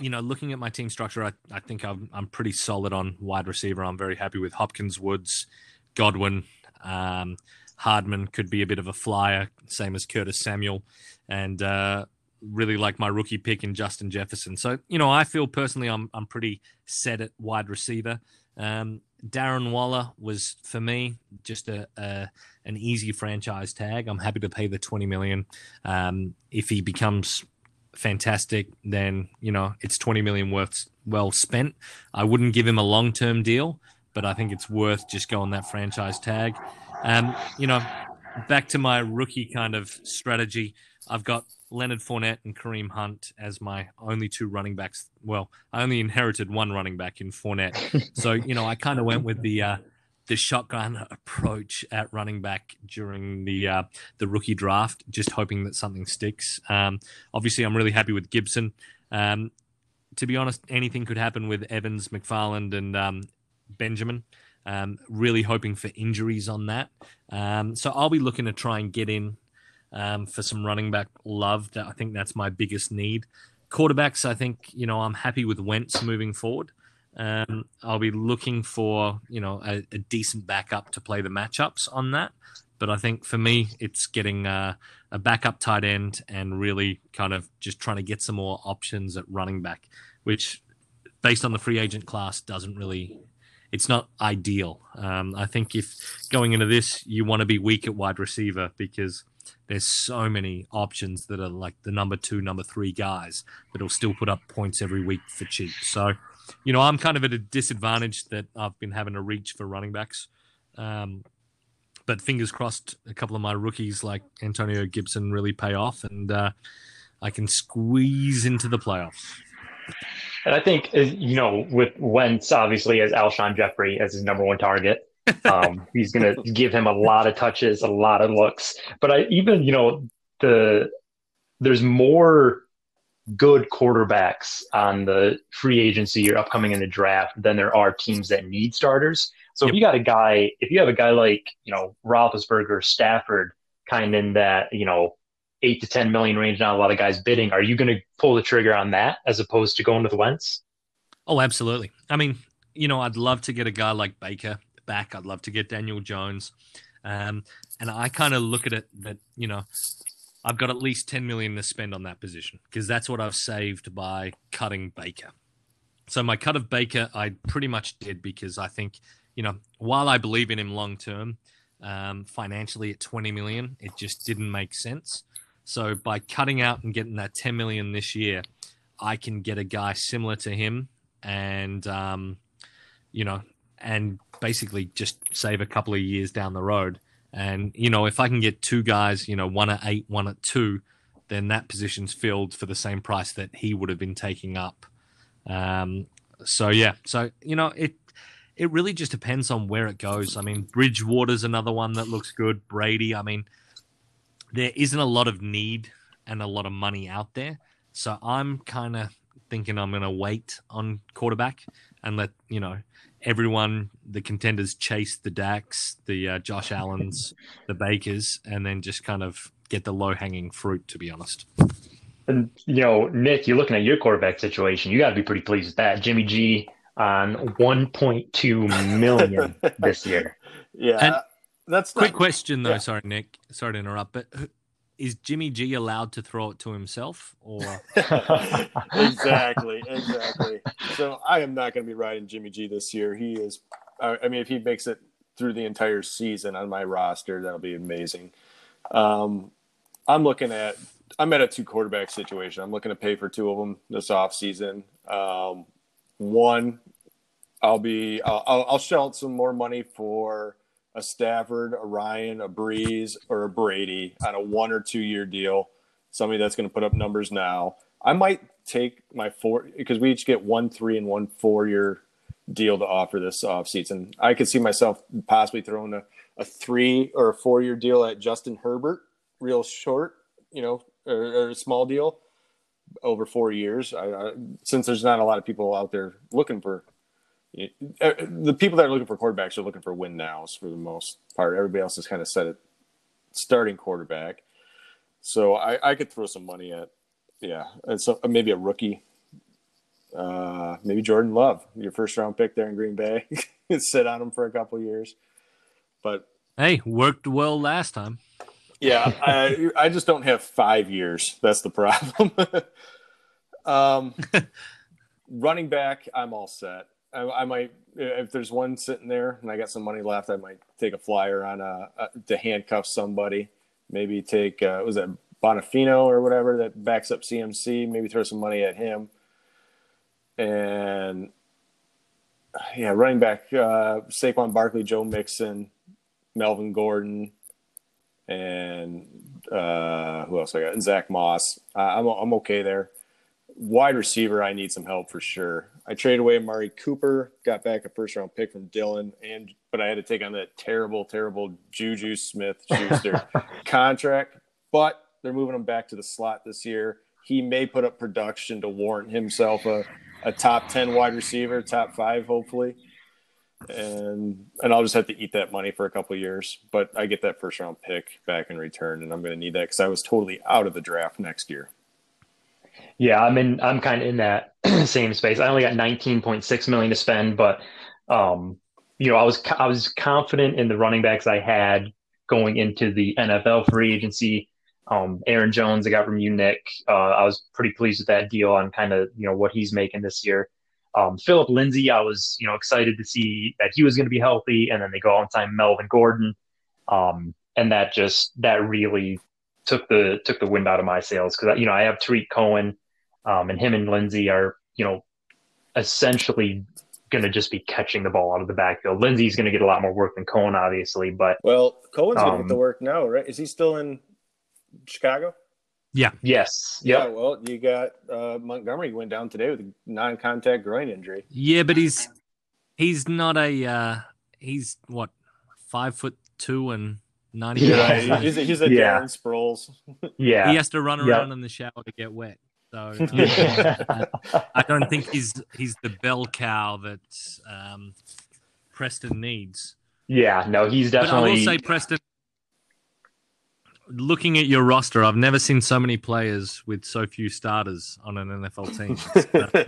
you know, looking at my team structure, I, I think I'm, I'm pretty solid on wide receiver. I'm very happy with Hopkins, Woods, Godwin. Um, Hardman could be a bit of a flyer, same as Curtis Samuel. And uh, really like my rookie pick in Justin Jefferson. So, you know, I feel personally I'm I'm pretty set at wide receiver. Um, Darren Waller was for me just a, a, an easy franchise tag. I'm happy to pay the 20 million. Um, if he becomes fantastic, then you know it's 20 million worth well spent. I wouldn't give him a long term deal, but I think it's worth just going that franchise tag. Um, you know, back to my rookie kind of strategy. I've got Leonard Fournette and Kareem Hunt as my only two running backs. Well, I only inherited one running back in Fournette, so you know I kind of went with the uh, the shotgun approach at running back during the uh, the rookie draft, just hoping that something sticks. Um, obviously, I'm really happy with Gibson. Um, to be honest, anything could happen with Evans, McFarland, and um, Benjamin. Um, really hoping for injuries on that. Um, so I'll be looking to try and get in um, for some running back love. That I think that's my biggest need. Quarterbacks, I think you know I'm happy with Wentz moving forward. Um, I'll be looking for you know a, a, decent backup to play the matchups on that. But I think for me, it's getting a backup tight end and really kind of just trying to get some more options at running back, which, based on the free agent class, doesn't really. It's not ideal. Um, I think if going into this, you want to be weak at wide receiver because there's so many options that are like the number two, number three guys that'll still put up points every week for cheap. So, you know, I'm kind of at a disadvantage that I've been having to reach for running backs. Um, but fingers crossed, a couple of my rookies like Antonio Gibson really pay off, and uh, I can squeeze into the playoffs. And I think, uh, you know, with Wentz obviously as Alshon Jeffery as his number one target, um, he's going to give him a lot of touches, a lot of looks. But I even, you know, the there's more good quarterbacks on the free agency or upcoming in the draft than there are teams that need starters. So yep. if you got a guy, if you have a guy like you know Roethlisberger, Stafford, kind of in that you know eight to ten million range, not a lot of guys bidding. Are you going to pull the trigger on that as opposed to going with Wentz? Oh, absolutely. I mean, you know, I'd love to get a guy like Baker back. I'd love to get Daniel Jones. Um, and I kind of look at it that, you know, I've got at least 10 million to spend on that position because that's what I've saved by cutting Baker. So my cut of Baker, I pretty much did because I think, you know, while I believe in him long term, um, financially at 20 million, it just didn't make sense. So by cutting out and getting that 10 million this year, I can get a guy similar to him and, um, you know, and basically just save a couple of years down the road. And you know, if I can get two guys, you know, one at eight, one at two, then that position's filled for the same price that he would have been taking up. Um, so yeah, so you know, it it really just depends on where it goes. I mean, Bridgewater's another one that looks good. Brady, I mean, there isn't a lot of need and a lot of money out there. So I'm kind of thinking I'm going to wait on quarterback and let you know everyone, the contenders, chase the Dax, the uh, Josh Allen's, the Bakers, and then just kind of get the low hanging fruit. To be honest. And you know, Nick, you're looking at your quarterback situation. You got to be pretty pleased with that. Jimmy G on 1.2 million this year. Yeah, and that's quick question though. Yeah. Sorry, Nick. Sorry to interrupt, but is Jimmy G allowed to throw it to himself or? Exactly exactly. So I am not going to be riding Jimmy G this year. He is I mean if he makes it through the entire season on my roster that'll be amazing. Um, I'm looking at I'm at a two quarterback situation. I'm looking to pay for two of them this off season um, one I'll be I'll, I'll shell out some more money for a Stafford, a Ryan, a Brees, or a Brady on a one or two year deal, somebody that's going to put up numbers now. I might take my four because we each get one three and one four year deal to offer this off season. I could see myself possibly throwing a, a three or a four year deal at Justin Herbert, real short, you know, or, or a small deal over four years. I, I, since there's not a lot of people out there looking for uh, the people that are looking for quarterbacks are looking for win nows for the most part. Everybody else has kind of set it starting quarterback. So I, I could throw some money at, yeah, and so maybe a rookie, uh, maybe Jordan Love, your first round pick there in Green Bay, sit on him for a couple years. But hey, worked well last time. Yeah, I, I just don't have five years. That's the problem. um, running back, I'm all set. I, I, might, if there's one sitting there and I got some money left, I might take a flyer on a, a to handcuff somebody. Maybe take uh, was that Bonnafon or whatever that backs up CMC. Maybe throw some money at him. And yeah, running back uh, Saquon Barkley, Joe Mixon, Melvin Gordon, and uh, who else I got? Zach Moss. Uh, I'm I'm okay there. Wide receiver, I need some help for sure. I traded away Amari Cooper, got back a first round pick from Dylan, and but I had to take on that terrible, terrible Juju Smith Schuster contract. But they're moving him back to the slot this year. He may put up production to warrant himself a, a top 10 wide receiver, top five, hopefully. And and I'll just have to eat that money for a couple years. But I get that first round pick back in return, and I'm going to need that because I was totally out of the draft next year. Yeah, I'm in. I'm kind of in that same space. I only got 19.6 million to spend, but um, you know, I was I was confident in the running backs I had going into the NFL free agency. Um, Aaron Jones, I got from you, Nick. Uh, I was pretty pleased with that deal on kind of you know what he's making this year. Um, Philip Lindsay, I was you know excited to see that he was going to be healthy, and then they go on time Melvin Gordon, um, and that just that really took the took the wind out of my sails because you know I have Tarik Cohen, um, and him and Lindsay are you know essentially going to just be catching the ball out of the backfield. Lindsay's going to get a lot more work than Cohen, obviously, but well, Cohen's going to get the um, work now, right? Is he still in Chicago? Yeah. Yes. Yep. Yeah. Well, you got uh, Montgomery went down today with a non-contact groin injury. Yeah, but he's he's not a uh, he's what five foot two and ninety. Yeah, he's a, he's a yeah. Darren Sproles. yeah, he has to run around yep. in the shower to get wet. So I, I, don't think he's he's the bell cow that um, Preston needs. Yeah, no, he's definitely. But I will say, Preston, looking at your roster, I've never seen so many players with so few starters on an NFL team.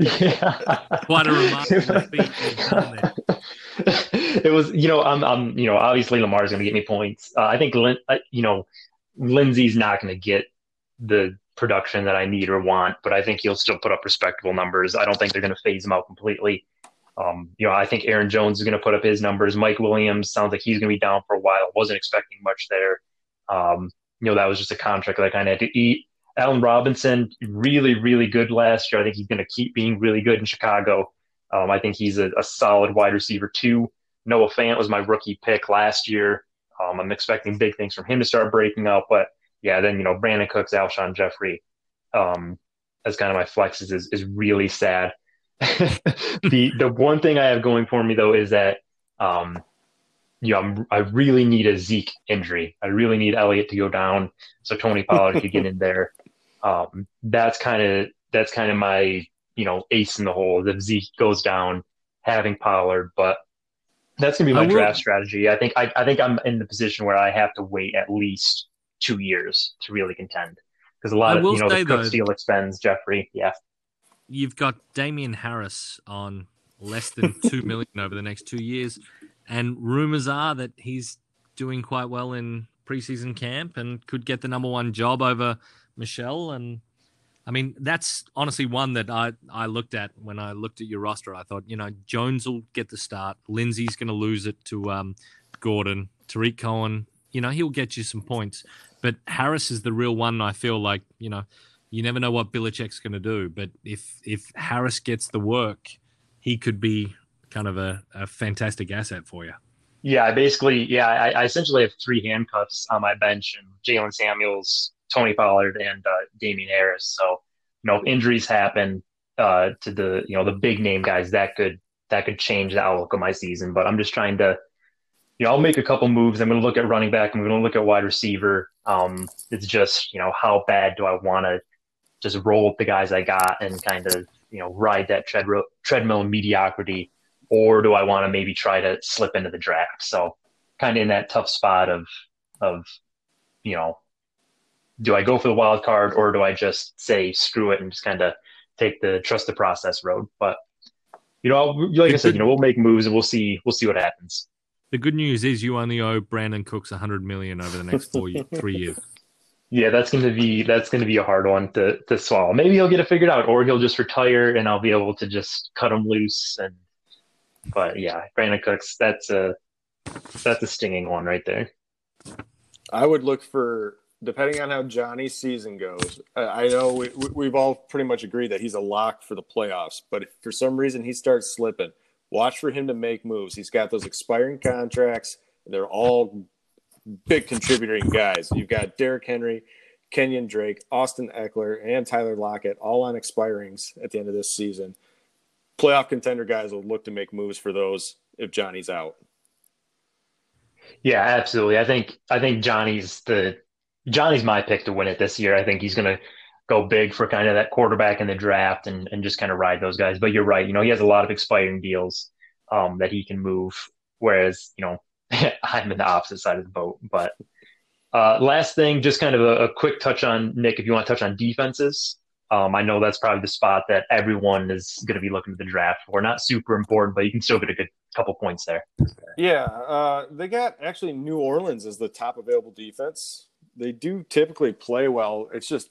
yeah. Quite a remarkable feat. It was, you know, I'm, I'm, you know, obviously Lamar's going to get me points. Uh, I think, Lin, uh, you know, Lindsay's not going to get the production that I need or want, but I think he'll still put up respectable numbers. I don't think they're going to phase him out completely. Um, you know, I think Aaron Jones is going to put up his numbers. Mike Williams sounds like he's going to be down for a while. Wasn't expecting much there. Um, you know, that was just a contract that I kind of had to eat. Allen Robinson, really, really good last year. I think he's going to keep being really good in Chicago. Um, I think he's a, a, solid wide receiver too. Noah Fant was my rookie pick last year. Um, I'm expecting big things from him to start breaking out, but yeah, then you know Brandin Cooks, Alshon Jeffery, um, as kind of my flexes is is really sad. the the one thing I have going for me though is that um, you know, I'm, i really need a Zeke injury. I really need Elliott to go down so Tony Pollard could get in there. Um, that's kind of that's kind of my you know ace in the hole. If Zeke goes down, having Pollard, but that's gonna be my draft strategy. I think I, I think I'm in the position where I have to wait at least two years to really contend because a lot of you know the Cook deal expends Jeffery. Yeah, you've got Damien Harris on less than two million over the next two years. And rumors are that he's doing quite well in preseason camp and could get the number one job over Michel. And I mean, that's honestly one that I, I looked at when I looked at your roster. I thought, you know, Jones will get the start. Lindsay's going to lose it to um, Gordon. Tarik Cohen, you know, he'll get you some points. But Harris is the real one. I feel like, you know, you never know what Belichick's going to do. But if if Harris gets the work, he could be kind of a, a fantastic asset for you. Yeah, basically, yeah, I, I essentially have three handcuffs on my bench and Jaylen Samuels, Tony Pollard, and uh, Damien Harris. So, you know, if injuries happen uh, to the, you know, the big name guys, that could that could change the outlook of my season. But I'm just trying to, you know, I'll make a couple moves. I'm going to look at running back. I'm going to look at wide receiver. Um, it's just, you know, how bad do I want to just roll with the guys I got and kind of, you know, ride that treadmill treadmill mediocrity or do I want to maybe try to slip into the draft? So kind of in that tough spot of of you know, do I go for the wild card or do I just say screw it and just kind of take the trust the process road? But you know, like I said, you know, we'll make moves and we'll see we'll see what happens. The good news is you only owe Brandin Cooks 100 million over the next four three years. Yeah, that's going to be that's going to be a hard one to to swallow. Maybe he'll get it figured out, or he'll just retire, and I'll be able to just cut him loose. And but yeah, Brandin Cooks, that's a that's a stinging one right there. I would look for depending on how Johnny's season goes. I know we, we've all pretty much agreed that he's a lock for the playoffs, but if for some reason he starts slipping, watch for him to make moves. He's got those expiring contracts. They're all big contributing guys. You've got Derrick Henry, Kenyan Drake, Austin Ekeler, and Tyler Lockett all on expirings at the end of this season. Playoff contender guys will look to make moves for those if Johnny's out. Yeah, absolutely. I think I think Johnny's the Johnny's my pick to win it this year. I think he's going to go big for kind of that quarterback in the draft and and just kind of ride those guys. But you're right. You know, he has a lot of expiring deals um, that he can move. Whereas, you know, I'm in the opposite side of the boat. But uh, last thing, just kind of a, a, quick touch on Nick, if you want to touch on defenses. Um, I know that's probably the spot that everyone is going to be looking at the draft for. Not super important, but you can still get a good couple points there. Yeah, uh, they got actually New Orleans as the top available defense. They do typically play well. It's just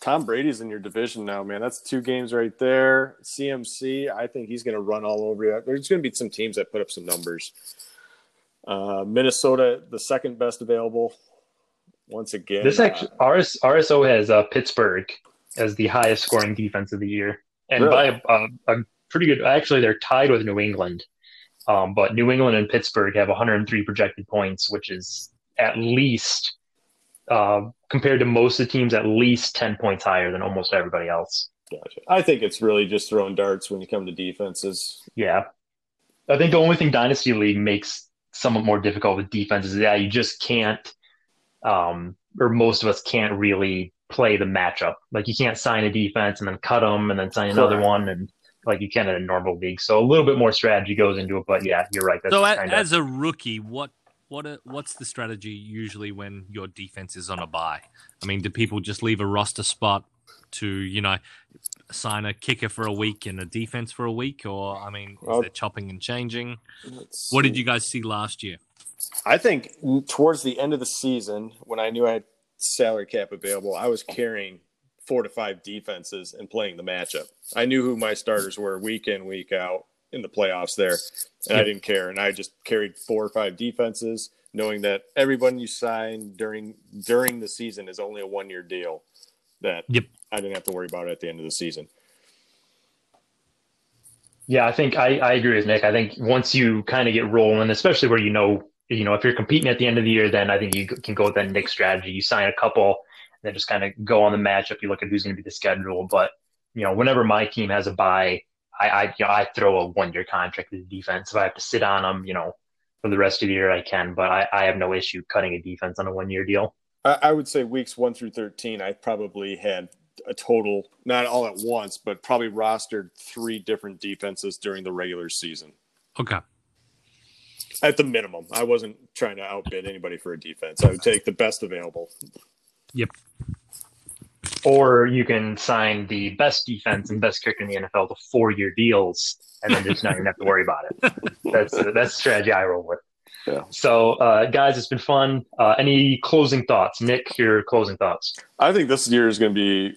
Tom Brady's in your division now, man. That's two games right there. CMC, I think he's going to run all over you. There's going to be some teams that put up some numbers. Uh, Minnesota, the second best available. Once again, this actually uh, RS, RSO has uh, Pittsburgh as the highest scoring defense of the year, and really? by a, a, a, pretty good. Actually, they're tied with New England, um, but New England and Pittsburgh have 103 projected points, which is at least uh, compared to most of the teams, at least 10 points higher than almost everybody else. Gotcha. I think it's really just throwing darts when you come to defenses. Yeah. I think the only thing Dynasty League makes somewhat more difficult with defenses is that you just can't, um, or most of us can't really play the matchup. Like you can't sign a defense and then cut them and then sign another one and like you can in a normal league. So a little bit more strategy goes into it. But yeah, you're right. That's so as a rookie, what what a, what's the strategy usually when your defense is on a buy? I mean, do people just leave a roster spot to you know sign a kicker for a week and a defense for a week, or I mean, is well, there chopping and changing? What did you guys see last year? I think towards the end of the season, when I knew I had salary cap available, I was carrying four to five defenses and playing the matchup. I knew who my starters were week in, week out in the playoffs there, and. I didn't care. And I just carried four or five defenses, knowing that everyone you sign during during the season is only a one year deal. That yep. I didn't have to worry about at the end of the season. Yeah, I think I, I agree with Nick. I think once you kind of get rolling, especially where you know, you know, if you're competing at the end of the year, then I think you can go with that Nick strategy. You sign a couple, then just kind of go on the matchup. You look at who's going to be the schedule. But you know, whenever my team has a buy, I I, you know, I throw a one year contract with the defense. If I have to sit on them, you know, for the rest of the year, I can. But I, I have no issue cutting a defense on a one year deal. I would say weeks one through thirteen, I probably had a total, not all at once, but probably rostered three different defenses during the regular season. Okay. At the minimum, I wasn't trying to outbid anybody for a defense. I would take the best available. Yep. Or you can sign the best defense and best kicker in the NFL to four-year deals, and then just not even have to worry about it. That's that's the strategy I roll with. Yeah. So, uh, guys, it's been fun. Uh, any closing thoughts? Nick, your closing thoughts. I think this year is going to be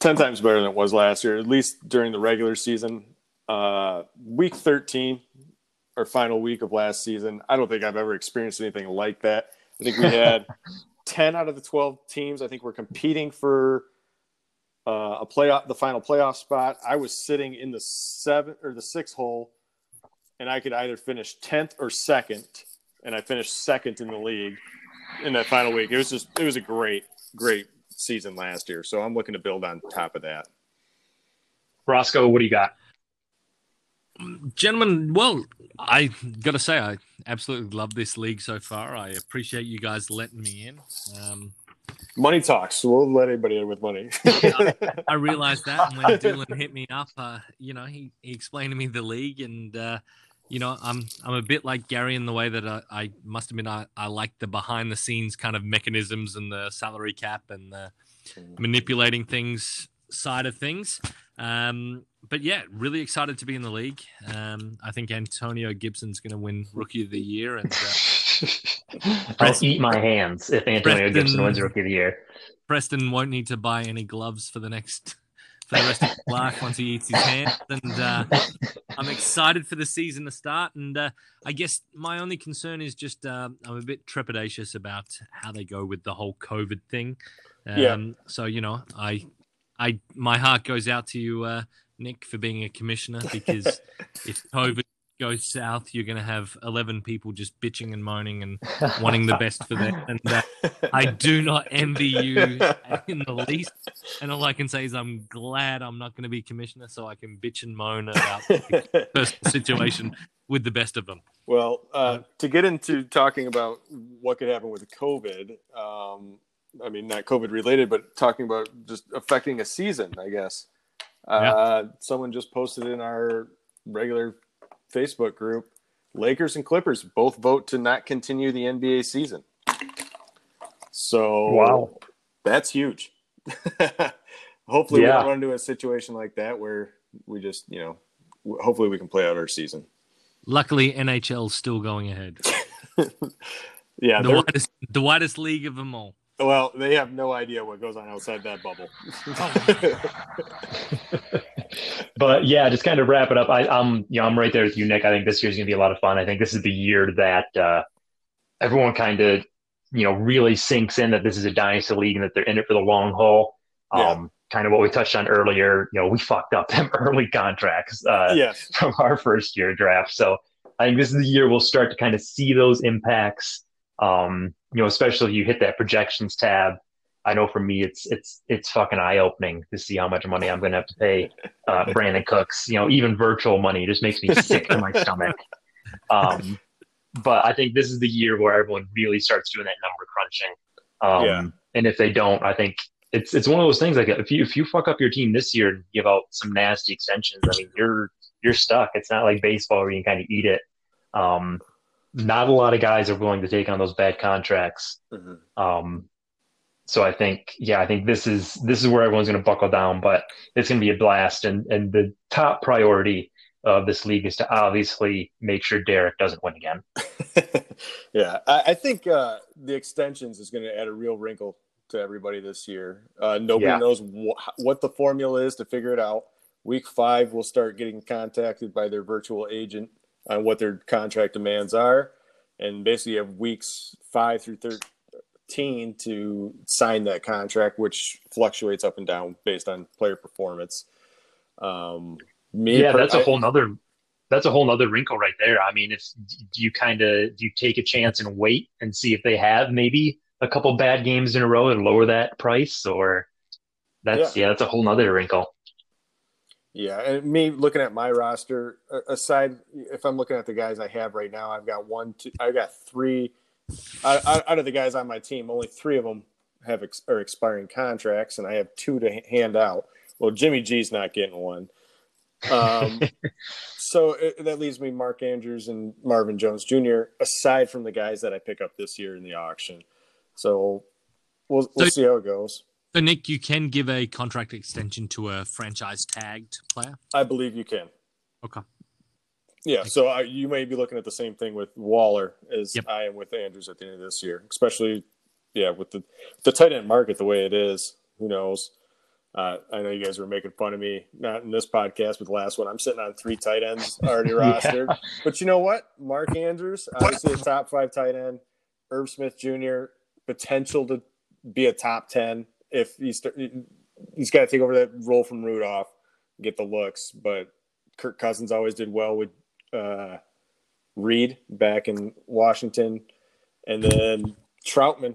10 times better than it was last year, at least during the regular season. Uh, week 13, or final week of last season, I don't think I've ever experienced anything like that. I think we had 10 out of the 12 teams, I think, were competing for uh, a playoff, the final playoff spot. I was sitting in the seven or the six hole, and I could either finish 10th or second, and I finished second in the league in that final week. It was just, it was a great, great season last year. So I'm looking to build on top of that. Roscoe, what do you got? Gentlemen, well, I got to say, I absolutely love this league so far. I appreciate you guys letting me in. Um, money talks. We'll let anybody in with money. I, I, realized that when Dylan hit me up, uh, you know, he, he explained to me the league, and uh, you know, I'm I'm a bit like Gary in the way that I, I must admit I, I like the behind the scenes kind of mechanisms and the salary cap and the manipulating things side of things. Um, but yeah, really excited to be in the league. Um, I think Antonio Gibson's going to win Rookie of the Year, and uh, I'll eat my hands if Antonio Preston- Gibson wins Rookie of the Year. Preston won't need to buy any gloves for the next for the rest of his life once he eats his hands. And uh, I'm excited for the season to start. And uh, I guess my only concern is just uh, I'm a bit trepidatious about how they go with the whole COVID thing. Um, Yeah. So you know, I, I, my heart goes out to you, uh, Nick, for being a commissioner because if COVID goes south, you're going to have 11 people just bitching and moaning and wanting the best for them. And uh, I do not envy you in the least. And all I can say is I'm glad I'm not going to be commissioner so I can bitch and moan about the personal situation with the best of them. Well, uh, to get into talking about what could happen with COVID, um, I mean, not COVID related, but talking about just affecting a season, I guess. Uh, Someone just posted in our regular Facebook group Lakers and Clippers both vote to not continue the NBA season. So, Wow. that's huge. hopefully, we don't run into a situation like that where we just, you know, hopefully we can play out our season. Luckily, NHL's still going ahead. Yeah, The widest, the widest league of them all. Well, they have no idea what goes on outside that bubble. But yeah, just kind of wrap it up. I, I'm, you know, I'm right there with you, Nick. I think this year's gonna be a lot of fun. I think this is the year that uh, everyone kind of, you know, really sinks in that this is a dynasty league and that they're in it for the long haul. Yeah. Um, kind of what we touched on earlier. You know, we fucked up them early contracts uh, yes. from our first year draft. So I think this is the year we'll start to kind of see those impacts. Um, you know, especially if you hit that projections tab. I know for me, it's it's it's fucking eye opening to see how much money I'm going to have to pay uh, Brandin Cooks. You know, even virtual money just makes me sick to my stomach. Um, but I think this is the year where everyone really starts doing that number crunching. Um, Yeah. And if they don't, I think it's it's one of those things like if you if you fuck up your team this year and give out some nasty extensions, I mean you're you're stuck. It's not like baseball where you can kind of eat it. Um, not a lot of guys are willing to take on those bad contracts. Mhm. Um, so I think, yeah, I think this is this is where everyone's going to buckle down, but it's going to be a blast. And and the top priority of this league is to obviously make sure Derek doesn't win again. yeah, I, I think uh, the extensions is going to add a real wrinkle to everybody this year. Uh, nobody Yeah. knows wh- what the formula is to figure it out. Week five, we'll start getting contacted by their virtual agent on what their contract demands are, and basically you have weeks five through thirteen to sign that contract, which fluctuates up and down based on player performance. Um, me, yeah, per- that's a whole nother that's a whole nother wrinkle right there. I mean, if do you kind of do you take a chance and wait and see if they have maybe a couple bad games in a row and lower that price, or that's yeah, that's a whole nother wrinkle. Yeah, and me looking at my roster, aside if I'm looking at the guys I have right now, I've got one, two, I've got three. Out, out of the guys on my team, only three of them have ex, are expiring contracts, and I have two to hand out. Well, Jimmy G's not getting one. Um, so it, that leaves me Mark Andrews and Marvin Jones Jr. Aside from the guys that I pick up this year in the auction, so we'll we'll So- see how it goes. So, Nick, you can give a contract extension to a franchise tagged player. I believe you can. Okay. Yeah, so I, you may be looking at the same thing with Waller as Yep. I am with Andrews at the end of this year, especially yeah with the the tight end market the way it is. Who knows? Uh, I know you guys were making fun of me, not in this podcast, but the last one. I'm sitting on three tight ends already Yeah. rostered. But you know what? Mark Andrews, obviously a top five tight end. Herb Smith Jr. potential to be a top ten if he's he's got to take over that role from Rudolph, get the looks. But Kirk Cousins always did well with uh, Reed back in Washington, and then Trautman.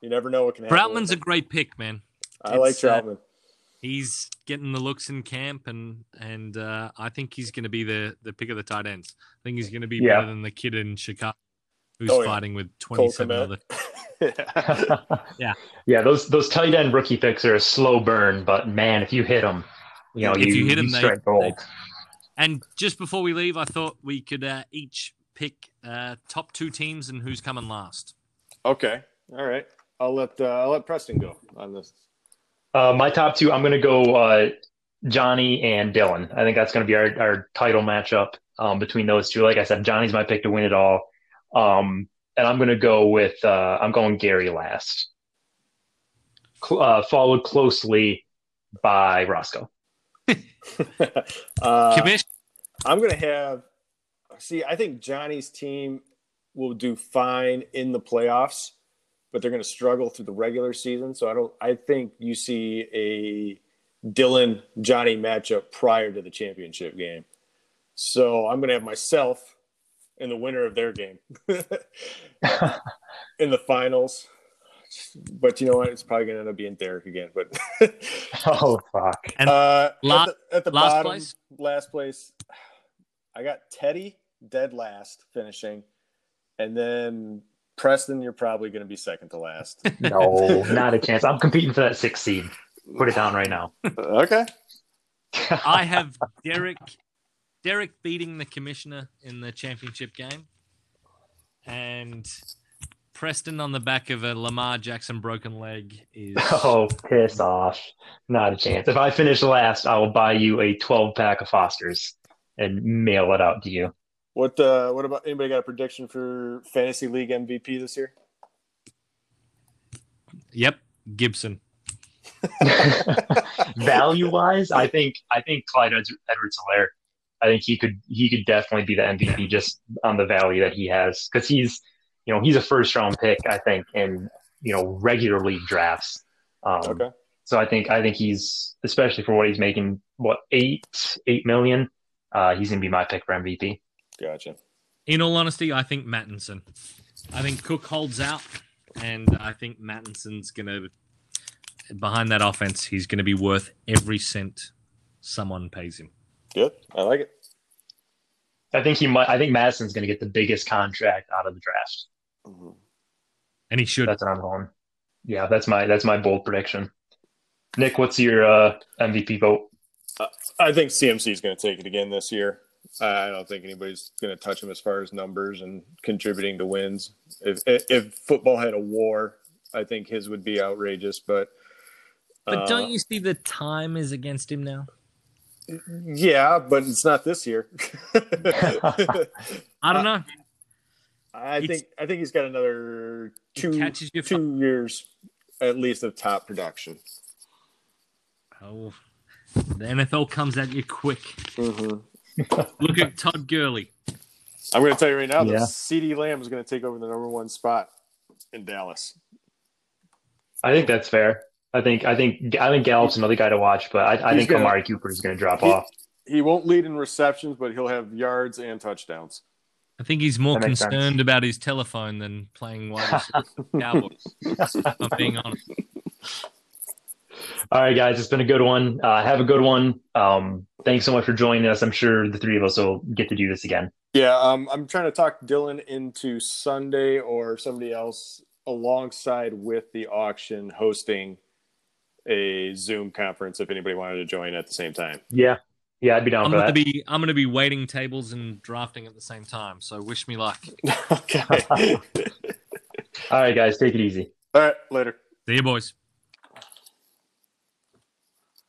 You never know what can happen. Trautman's a great pick, man. him. I like it's, uh, Trautman. He's getting the looks in camp, and and uh, I think he's going to be the the pick of the tight ends. I think he's going to be Yeah. better than the kid in Chicago who's Oh, yeah. fighting with twenty seven other. Kmet. Yeah. yeah. Those those tight end rookie picks are a slow burn, but man, if you hit them, you know, If you, you them they- strike gold. And just before we leave, I thought we could uh, each pick uh, top two teams and who's coming last. okay, all right. I'll let uh, I'll let Preston go on this. Uh, my top two, I'm going to go uh, Johnny and Dylan. I think that's going to be our, our title matchup um, between those two. Like I said, Johnny's my pick to win it all. Um, and I'm going to go with, uh, I'm going Gary last, Cl- uh, followed closely by Roscoe. uh, Commish- I'm going to have. See, I think Johnny's team will do fine in the playoffs, but they're going to struggle through the regular season. So I don't. I think you see a Dylan Johnny matchup prior to the championship game. So I'm going to have myself in the winner of their game in the finals. But you know what? It's probably going to end up being Derek again. But oh, fuck. And uh, la- at the, at the last bottom, place? last place, I got Teddy dead last finishing, and then Preston. You're probably going to be second to last. No, not a chance. I'm competing for that sixth seed. Put it down right now. okay. I have Derek Derek beating the commissioner in the championship game. And Preston on the back of a Lamar Jackson broken leg is Oh, piss off. Not a chance. If I finish last, I will buy you a 12 pack of Fosters and mail it out to you. What uh, what about anybody got a prediction for fantasy league MVP this year? Yep, Gibson. Value wise, I think I think Clyde Edwards Helaire. I think he could he could definitely be the MVP just on the value that he has because he's you know he's a first round pick I think in you know regular league drafts. Um, Okay. So I think I think he's especially for what he's making what eight eight million. Uh, he's gonna be my pick for MVP. Gotcha. In all honesty, I think Mattison. I think Cook holds out, and I think Mattison's gonna behind that offense. He's gonna be worth every cent someone pays him. Good. I like it. I think he might. I think Mattison's gonna get the biggest contract out of the draft. Mhm. And he should. That's what I'm going. Yeah, that's my that's my bold prediction. Nick, what's your uh, MVP vote? I think CMC is going to take it again this year. I don't think anybody's going to touch him as far as numbers and contributing to wins. If if football had a war, I think his would be outrageous. But but uh, don't you see the time is against him now? Yeah, but it's not this year. I don't know. I It's- think I think he's got another two catches you two years at least of top production. Oh, the NFL comes at you quick. Mm-hmm. Look at Todd Gurley. I'm going to tell you right now, Yeah. that CeeDee Lamb is going to take over the number one spot in Dallas. I think that's fair. I think I think I think Gallup's another guy to watch, but I, I think gonna- Amari Cooper is going to drop He- off. He won't lead in receptions, but he'll have yards and touchdowns. I think he's more concerned sense. about his telephone than playing wide receiver Cowboys. I'm being honest. All right, guys, it's been a good one. Uh, have a good one. Um, thanks so much for joining us. I'm sure the three of us will get to do this again. Yeah, um, I'm trying to talk Dylan into Sunday or somebody else alongside with the auction hosting a Zoom conference if anybody wanted to join at the same time. Yeah, yeah, I'd be down I'm for going to that. be I'm going to be waiting tables and drafting at the same time. So wish me luck. okay. All right, guys, take it easy. All right, later. See you, boys.